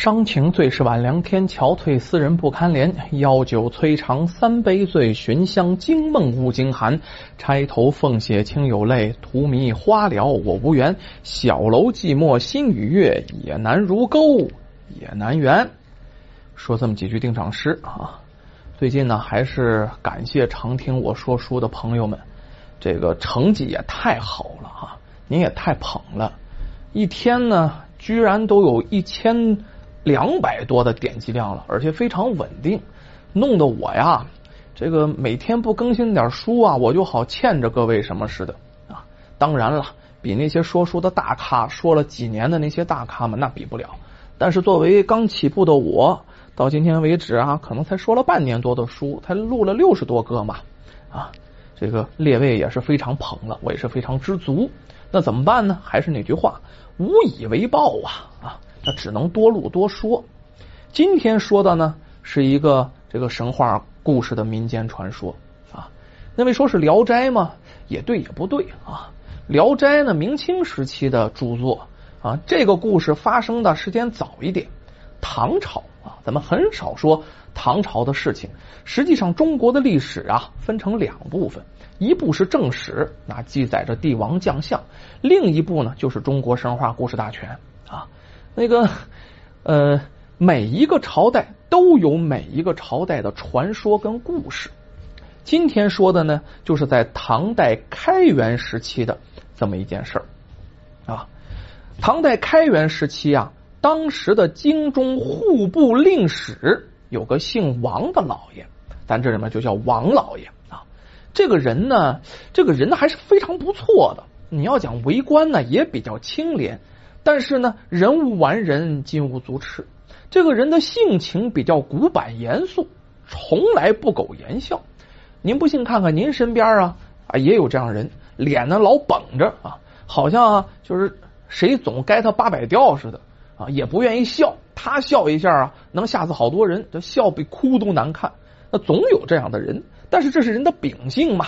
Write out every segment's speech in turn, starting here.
伤情最是晚凉天，憔悴思人不堪怜。邀酒摧肠三杯醉，寻香惊梦误惊寒。钗头凤血清有泪，荼蘼花了我无缘。小楼寂寞心与月，也难如钩也难圆。说这么几句定场诗啊。最近呢，还是感谢常听我说书的朋友们，这个成绩也太好了哈，您也太捧了，一天呢居然都有一千。两百多的点击量了，而且非常稳定，弄得我呀，这个每天不更新点书啊，我就好欠着各位什么似的啊。当然了，比那些说书的大咖说了几年的那些大咖们那比不了。但是作为刚起步的我，到今天为止啊，可能才说了半年多的书，才录了六十多个嘛啊，这个列位也是非常捧了，我也是非常知足。那怎么办呢？还是那句话，无以为报啊啊。那只能多录多说。今天说的呢，是一个这个神话故事的民间传说啊。那位说是《聊斋》吗？也对，也不对啊。《聊斋》呢，明清时期的著作啊。这个故事发生的时间早一点，唐朝啊。咱们很少说唐朝的事情。实际上，中国的历史啊，分成两部分，一部是正史，那记载着帝王将相；另一部呢，就是中国神话故事大全啊。那个，呃，每一个朝代都有每一个朝代的传说跟故事。今天说的呢，就是在唐代开元时期的这么一件事儿啊。唐代开元时期啊，当时的京中户部令史有个姓王的老爷，咱这里面就叫王老爷啊。这个人呢，这个人还是非常不错的。你要讲为官呢，也比较清廉。但是呢，人无完人，金无足赤。这个人的性情比较古板严肃，从来不苟言笑。您不信，看看您身边啊啊，也有这样人，脸呢老绷着啊，好像啊就是谁总该他八百吊似的啊，也不愿意笑。他笑一下啊，能吓死好多人，这笑比哭都难看。那总有这样的人，但是这是人的秉性嘛，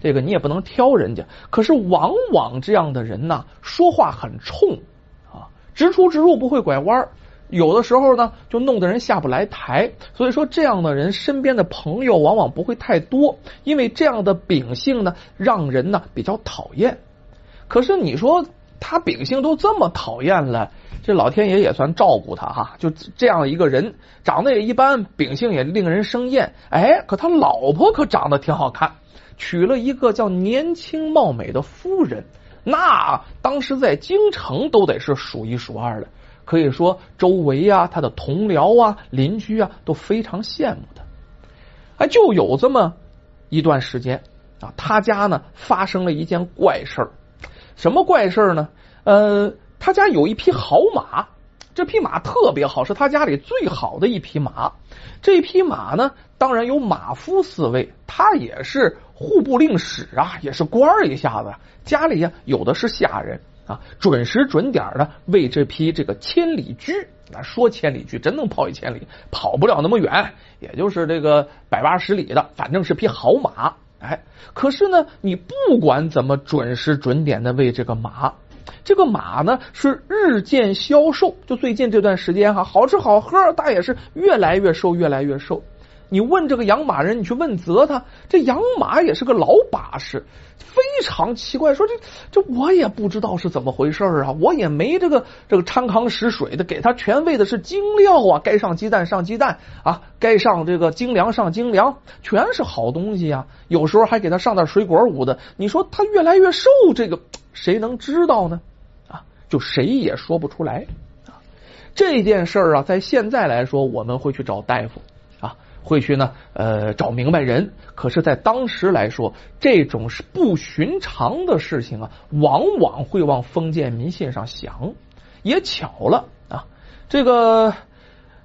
这个你也不能挑人家。可是往往这样的人呢，说话很冲。直出直入，不会拐弯儿有的时候呢，就弄得人下不来台。所以说，这样的人身边的朋友往往不会太多，因为这样的秉性呢，让人呢比较讨厌。可是你说他秉性都这么讨厌了，这老天爷也算照顾他哈。就这样一个人，长得也一般，秉性也令人生厌。哎，可他老婆可长得挺好看，娶了一个叫年轻貌美的夫人。那当时在京城都得是数一数二的，可以说周围啊，他的同僚啊、邻居啊都非常羡慕他。哎，就有这么一段时间啊，他家呢发生了一件怪事儿。什么怪事儿呢？呃，他家有一匹好马，这匹马特别好，是他家里最好的一匹马。这匹马呢，当然有马夫四位，他也是户部令史啊，也是官儿一下子。家里呀，有的是下人啊，准时准点的为这匹这个千里驹，那说千里驹真能跑一千里，跑不了那么远，也就是这个百八十里的，反正是匹好马。哎，可是呢，你不管怎么准时准点的喂这个马，这个马呢是日渐消瘦，就最近这段时间哈，好吃好喝，但也是越来越瘦，越来越瘦。你问这个养马人，你去问责他，这养马也是个老把式，非常奇怪。说这这我也不知道是怎么回事啊，我也没这个这个掺糠使水的，给他全喂的是精料啊，该上鸡蛋上鸡蛋啊，该上这个精粮上精粮，全是好东西啊。有时候还给他上点水果捂的。你说他越来越瘦，这个谁能知道呢？啊，就谁也说不出来啊。这件事儿啊，在现在来说，我们会去找大夫。会去呢，呃，找明白人。可是，在当时来说，这种是不寻常的事情啊，往往会往封建迷信上想。也巧了啊，这个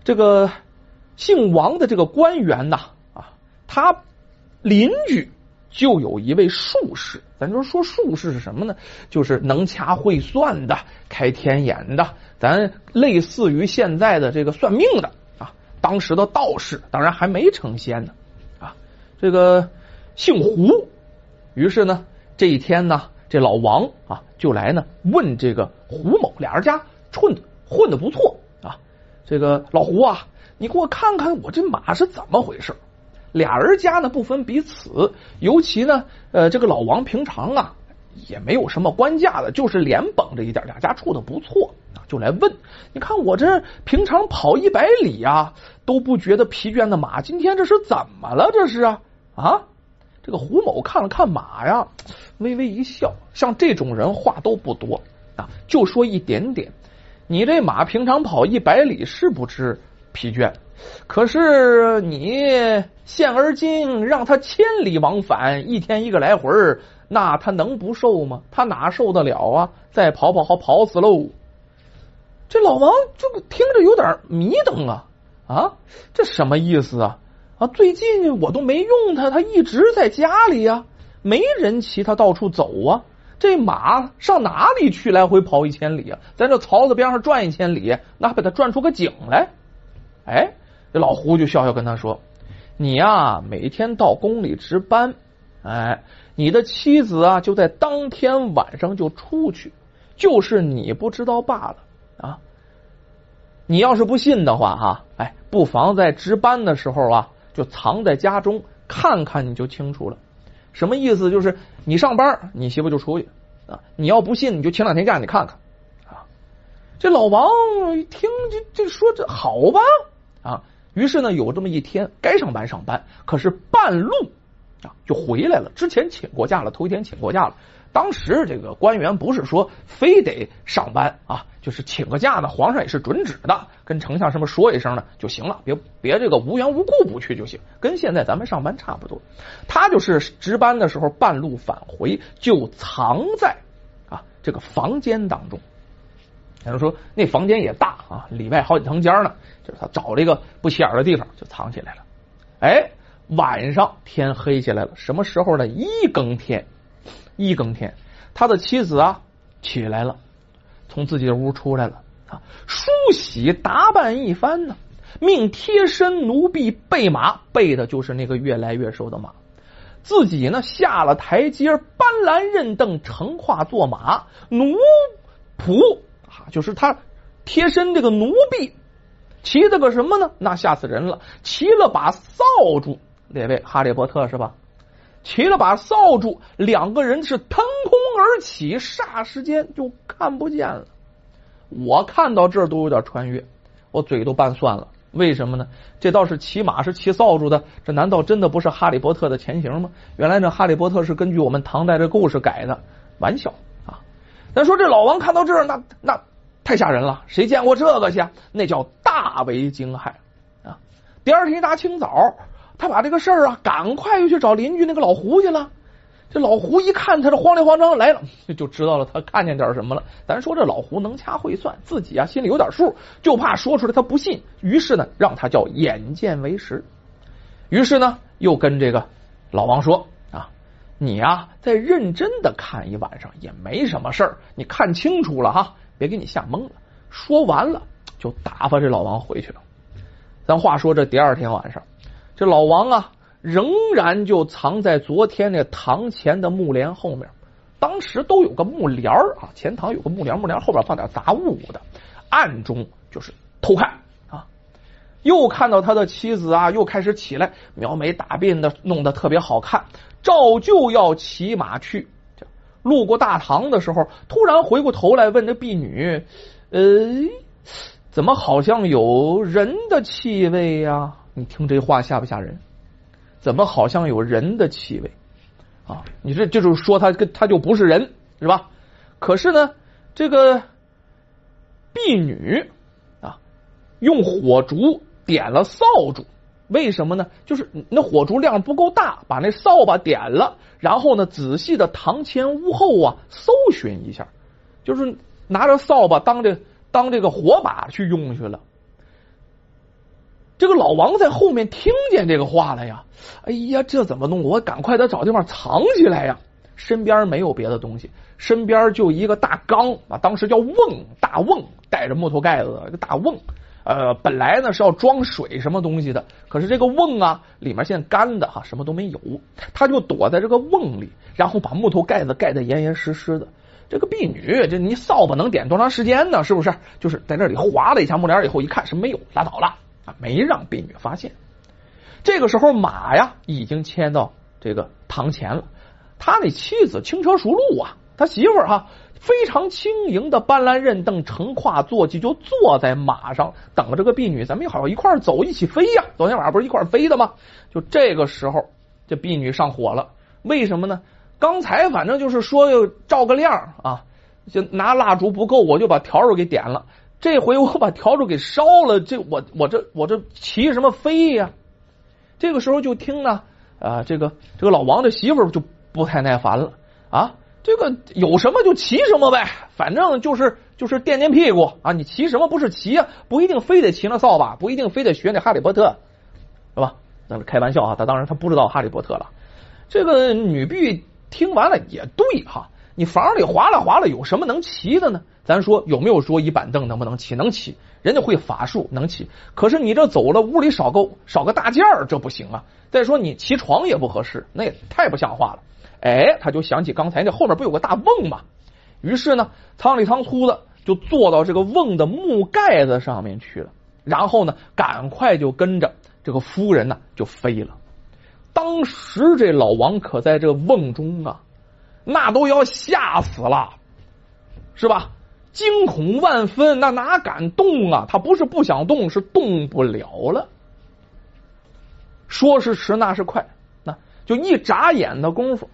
这个姓王的这个官员呐，啊，他邻居就有一位术士。咱就说术士是什么呢？就是能掐会算的，开天眼的，咱类似于现在的这个算命的。当时的道士当然还没成仙呢，啊，这个姓胡，于是呢，这一天呢，这老王啊就来呢问这个胡某，俩人家混混的不错啊，这个老胡啊，你给我看看我这马是怎么回事？俩人家呢不分彼此，尤其呢，呃，这个老王平常啊也没有什么官架的，就是脸绷着一点，两家处的不错啊，就来问，你看我这平常跑一百里呀都不觉得疲倦的马，今天这是怎么了？这是啊啊！这个胡某看了看马呀，微微一笑，像这种人话都不多啊，就说一点点。你这马平常跑一百里是不知疲倦。可是你现而今让他千里往返，一天一个来回儿那他能不瘦吗？他哪受得了啊？再跑跑好跑死喽！这老王这个听着有点迷瞪啊啊，这什么意思啊？啊，最近我都没用他，他一直在家里呀，没人骑他到处走啊。这马上哪里去？来回跑一千里啊，在这槽子边上转一千里，那还把他转出个井来？哎。这老胡就笑笑跟他说：“你呀，每天到宫里值班，哎，你的妻子啊就在当天晚上就出去，就是你不知道罢了啊。你要是不信的话，哈，哎，不妨在值班的时候啊，就藏在家中看看，你就清楚了。什么意思？就是你上班，你媳妇就出去啊。你要不信，你就请两天假，你看看啊。这老王一听，这这说这好吧啊。”于是呢，有这么一天，该上班上班，可是半路啊就回来了。之前请过假了，头一天请过假了。当时这个官员不是说非得上班啊，就是请个假呢，皇上也是准旨的，跟丞相什么说一声呢就行了，别别这个无缘无故不去就行，跟现在咱们上班差不多。他就是值班的时候半路返回，就藏在啊这个房间当中。有人说那房间也大啊，里外好几层间呢。就是他找了一个不起眼的地方就藏起来了。哎，晚上天黑下来了，什么时候呢？一更天，一更天，他的妻子啊起来了，从自己的屋出来了啊，梳洗打扮一番呢，命贴身奴婢备马，备的就是那个越来越瘦的马。自己呢下了台阶，搬鞍认凳，乘化坐马，奴仆啊，就是他贴身这个奴婢，骑的个什么呢？那吓死人了！骑了把扫帚，列位，哈利波特是吧？骑了把扫帚，两个人是腾空而起，霎时间就看不见了。我看到这儿都有点穿越，我嘴都拌酸了。为什么呢？这倒是骑马是骑扫帚的，这难道真的不是哈利波特的前行吗？原来这哈利波特是根据我们唐代的故事改的，玩笑啊！咱说这老王看到这儿，那那太吓人了，谁见过这个去？那叫大为惊骇啊！第二天一大清早，他把这个事儿啊，赶快又去找邻居那个老胡去了。这老胡一看他这慌里慌张来了，就知道了他看见点什么了。咱说这老胡能掐会算，自己啊心里有点数，就怕说出来他不信。于是呢，让他叫眼见为实。于是呢，又跟这个老王说啊：“你啊，再认真的看一晚上也没什么事，你看清楚了哈，别给你吓懵了。”说完了，就打发这老王回去了。咱话说这第二天晚上，这老王啊。仍然就藏在昨天那堂前的木帘后面，当时都有个木帘啊，前堂有个木帘，木帘后边放点杂物的，暗中就是偷看啊。又看到他的妻子啊，又开始起来描眉打鬓的，弄得特别好看，照旧要骑马去。路过大堂的时候，突然回过头来问这婢女：“呃，怎么好像有人的气味呀？”你听这话吓不吓人？怎么好像有人的气味啊？你这就是说他跟他就不是人是吧？可是呢，这个婢女啊，用火烛点了扫帚，为什么呢？就是那火烛量不够大，把那扫把点了，然后呢，仔细的堂前屋后啊搜寻一下，就是拿着扫把当这当这个火把去用去了。这个老王在后面听见这个话了呀！哎呀，这怎么弄？我赶快得找地方藏起来呀！身边没有别的东西，身边就一个大缸啊，当时叫瓮大瓮，带着木头盖子的一个大瓮。呃，本来呢是要装水什么东西的，可是这个瓮啊里面现在干的哈，什么都没有。他就躲在这个瓮里，然后把木头盖子盖得严严实实的。这个婢女，这你扫把能点多长时间呢？是不是？就是在这里划了一下木帘以后，一看是没有，拉倒了啊，没让婢女发现。这个时候马呀已经牵到这个堂前了，他那妻子轻车熟路啊，他媳妇儿哈非常轻盈的搬来刃凳，乘跨坐骑，就坐在马上等着这个婢女，咱们好一块儿走，一起飞呀！昨天晚上不是一块儿飞的吗？就这个时候，这婢女上火了，为什么呢？刚才反正就是说要照个亮啊，就拿蜡烛不够，我就把笤帚给点了。这回我把笤帚给烧了，这我我这我这骑什么飞呀？这个时候就听呢啊，这个这个老王的媳妇就不太耐烦了啊，这个有什么就骑什么呗，反正就是就是垫垫屁股啊，你骑什么不是骑啊？不一定非得骑那扫把，不一定非得学那哈利波特，是吧？那是开玩笑啊，他当然他不知道哈利波特了。这个女婢。听完了也对哈，你房里划拉划拉，有什么能骑的呢？咱说有没有桌椅板凳能不能骑？能骑，人家会法术能骑。可是你这走了，屋里少个少个大件儿，这不行啊。再说你骑床也不合适，那也太不像话了。哎，他就想起刚才那后面不有个大瓮吗？于是呢，仓里仓粗的就坐到这个瓮的木盖子上面去了，然后呢，赶快就跟着这个夫人呢就飞了。当时这老王可在这瓮中啊，那都要吓死了，是吧？惊恐万分，那哪敢动啊？他不是不想动，是动不了了。说时迟，那是快，那就一眨眼的功夫，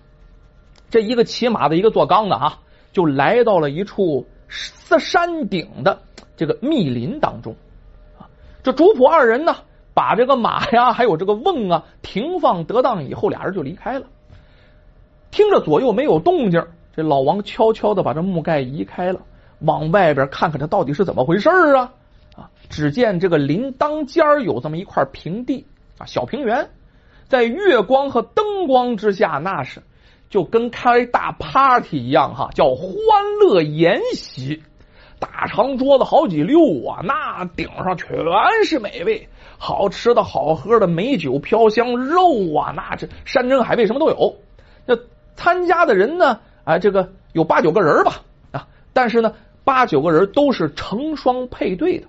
这一个骑马的，一个做缸的啊，就来到了一处山顶的这个密林当中。这主仆二人呢？把这个马呀，还有这个瓮啊，停放得当以后，俩人就离开了。听着左右没有动静，这老王悄悄的把这木盖移开了，往外边看看，这到底是怎么回事啊？啊！只见这个林当间有这么一块平地啊，小平原，在月光和灯光之下，那是就跟开大 party 一样哈，叫欢乐筵席。大长桌子好几溜啊，那顶上全是美味。好吃的好喝的美酒飘香肉啊，那这山珍海味什么都有。参加的人呢？啊，这个有八九个人吧啊，但是呢，八九个人都是成双配对的，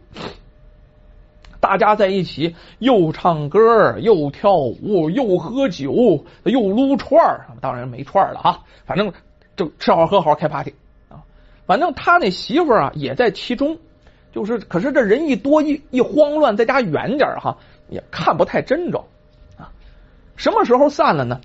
大家在一起又唱歌又跳舞又喝酒又撸串，当然没串了哈，反正就吃好喝好开 party 啊。反正他那媳妇啊也在其中。就是，可是这人一多一一慌乱，在家远点哈，也看不太真着啊。什么时候散了呢？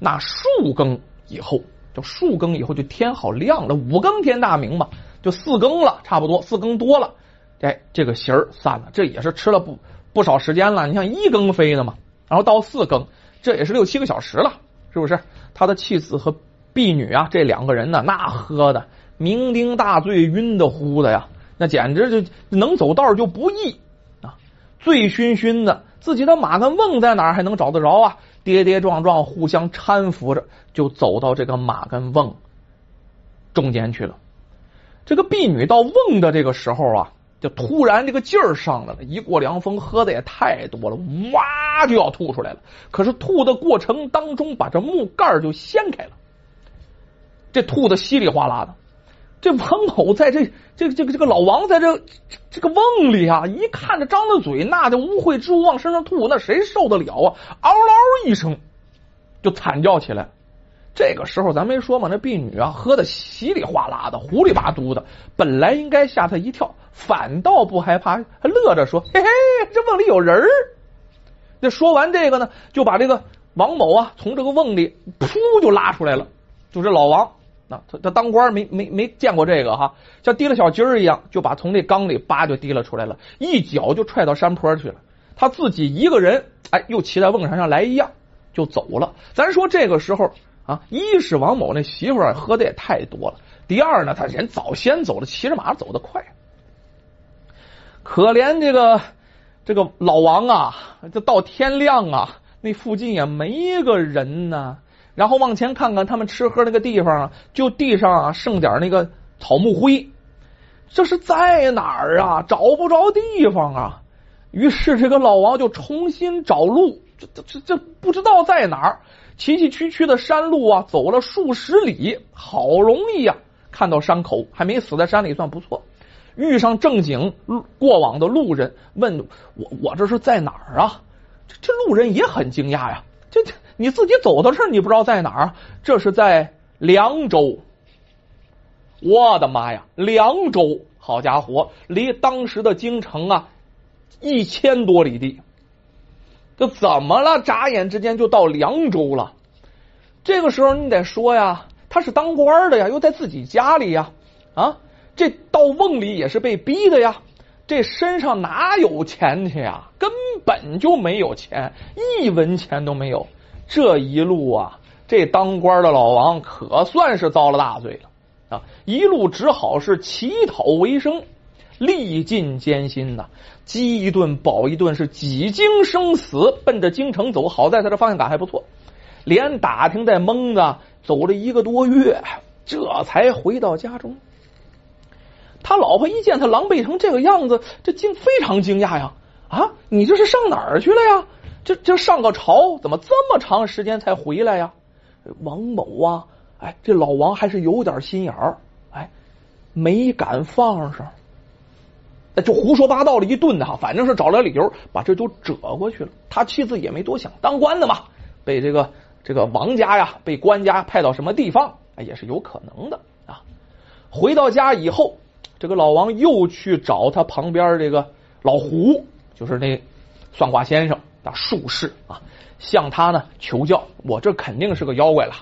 那数更以后，就数更以后就天好亮了，五更天大明嘛，就四更了，差不多四更多了，哎，这个形儿散了，这也是吃了不不少时间了。你像一更飞的嘛，然后到四更，这也是六七个小时了，是不是？他的妻子和婢女啊，这两个人呢，那喝的酩酊大醉，晕的乎的呀。那简直就能走道就不易啊！醉醺醺的，自己的马跟瓮在哪儿还能找得着啊？跌跌撞撞，互相搀扶着，就走到这个马跟瓮中间去了。这个婢女到瓮的这个时候啊，就突然这个劲儿上来了，一过凉风，喝的也太多了，哇就要吐出来了。可是吐的过程当中，把这木盖就掀开了，这吐的稀里哗啦的。这王某在这这个这个这个老王在这这个瓮里啊，一看着张着嘴，那的污秽之物往身上吐，那谁受得了啊？嗷嗷一声，就惨叫起来。这个时候咱没说嘛，那婢女啊，喝的稀里哗啦的，糊里八嘟的，本来应该吓他一跳，反倒不害怕，还乐着说：“嘿嘿，这瓮里有人儿。”那说完这个呢，就把这个王某啊从这个瓮里噗就拉出来了，就这老王。他他当官没没没见过这个哈，像提了小鸡儿一样，就把从那缸里叭就提了出来了，一脚就踹到山坡去了。他自己一个人，哎，又骑在瓮上上来一样就走了。咱说这个时候啊，一是王某那媳妇儿喝的也太多了，第二呢，他人早先走了，骑着马走得快。可怜这个这个老王啊，这到天亮啊，那附近也没个人呢。然后往前看看，他们吃喝那个地方啊，就地上啊剩点那个草木灰，这是在哪儿啊？找不着地方啊！于是这个老王就重新找路，这这这这不知道在哪儿，崎崎岖岖的山路啊，走了数十里，好容易呀看到山口还没死在山里算不错。遇上正经过往的路人，问我我这是在哪儿啊？这这路人也很惊讶呀。这这你自己走到这儿，你不知道在哪儿？这是在凉州。我的妈呀，凉州！好家伙，离当时的京城啊一千多里地。这怎么了？眨眼之间就到凉州了。这个时候你得说呀，他是当官的呀，又在自己家里呀，啊。这到瓮里也是被逼的呀，这身上哪有钱去呀？根本就没有钱，一文钱都没有。这一路啊，这当官的老王可算是遭了大罪了啊！一路只好是乞讨为生，历尽艰辛呐，饥一顿饱一顿，是几经生死，奔着京城走。好在他的方向感还不错，连打听带蒙的走了一个多月，这才回到家中。他老婆一见他狼狈成这个样子，这惊非常惊讶呀！啊，你这是上哪儿去了呀？这这上个朝，怎么这么长时间才回来呀？王某啊，哎，这老王还是有点心眼儿，哎，没敢放上，那就胡说八道了一顿哈，反正是找了理由把这都折过去了。他妻子也没多想，当官的嘛，被这个这个王家呀，被官家派到什么地方，也是有可能的啊。回到家以后。这个老王又去找他旁边这个老胡，就是那算卦先生的术士啊，向他呢求教。我这肯定是个妖怪了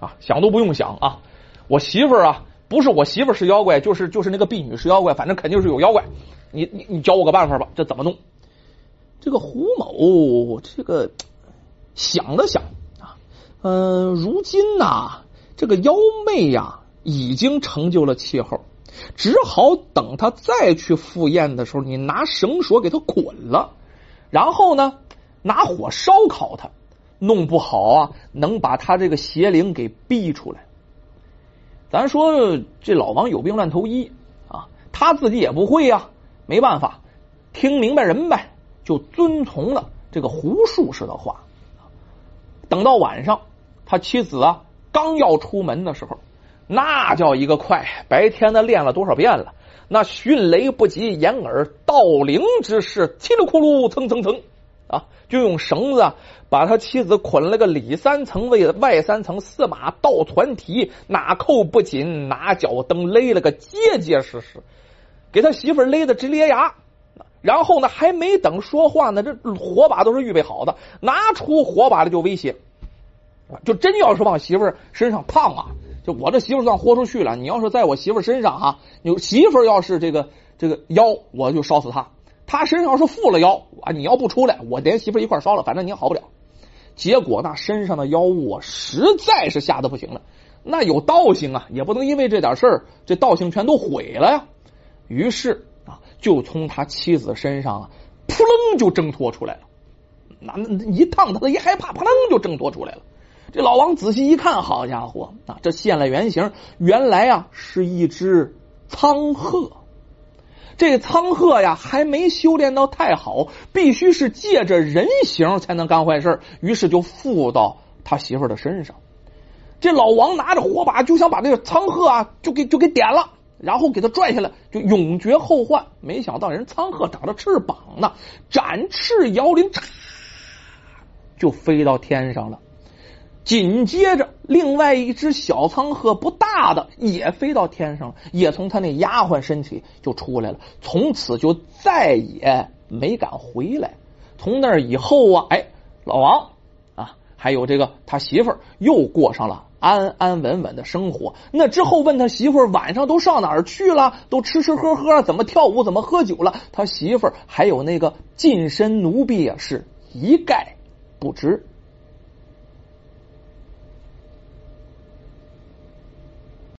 啊，想都不用想啊！我媳妇啊，不是我媳妇是妖怪，就是就是那个婢女是妖怪，反正肯定是有妖怪。你你你教我个办法吧，这怎么弄？这个胡某这个想了想啊，嗯，如今呐，这个妖媚呀已经成就了气候。只好等他再去赴宴的时候，你拿绳索给他捆了，然后呢，拿火烧烤他，弄不好啊，能把他这个邪灵给逼出来。咱说这老王有病乱投医啊，他自己也不会呀，没办法，听明白人呗，就遵从了这个胡术士的话。等到晚上，他妻子啊刚要出门的时候。那叫一个快！白天的练了多少遍了？那迅雷不及掩耳盗铃之势，叽里咕噜，蹭蹭蹭啊！就用绳子把他妻子捆了个里三层外外三层，四马倒团蹄，哪扣不紧，哪脚蹬勒了个结结实实，给他媳妇勒的直咧牙。然后呢，还没等说话呢，这火把都是预备好的，拿出火把来就威胁，就真要是往媳妇身上烫啊！就我这媳妇算豁出去了，你要是在我媳妇身上哈，你媳妇要是这个这个腰，我就烧死他。他身上要是附了妖啊，你要不出来，我连媳妇一块烧了，反正你好不了。结果那身上的妖物啊，实在是吓得不行了。那有道行啊，也不能因为这点事儿，这道行全都毁了呀。于是啊，就从他妻子身上啊，扑棱就挣脱出来了。那那一烫，他一害怕，扑棱就挣脱出来了。这老王仔细一看，好家伙啊！这现了原形，原来啊是一只苍鹤。这苍鹤呀，还没修炼到太好，必须是借着人形才能干坏事。于是就附到他媳妇的身上。这老王拿着火把就想把这个苍鹤啊，就给就给点了，然后给他拽下来，就永绝后患。没想到人苍鹤长着翅膀呢，展翅摇铃，嚓，就飞到天上了。紧接着，另外一只小苍鹤，不大的，也飞到天上，也从他那丫鬟身体就出来了。从此就再也没敢回来。从那以后啊，哎，老王啊，还有这个他媳妇儿，又过上了安安稳稳的生活。那之后问他媳妇儿晚上都上哪儿去了，都吃吃喝喝，怎么跳舞，怎么喝酒了？他媳妇儿还有那个近身奴婢啊，是一概不知。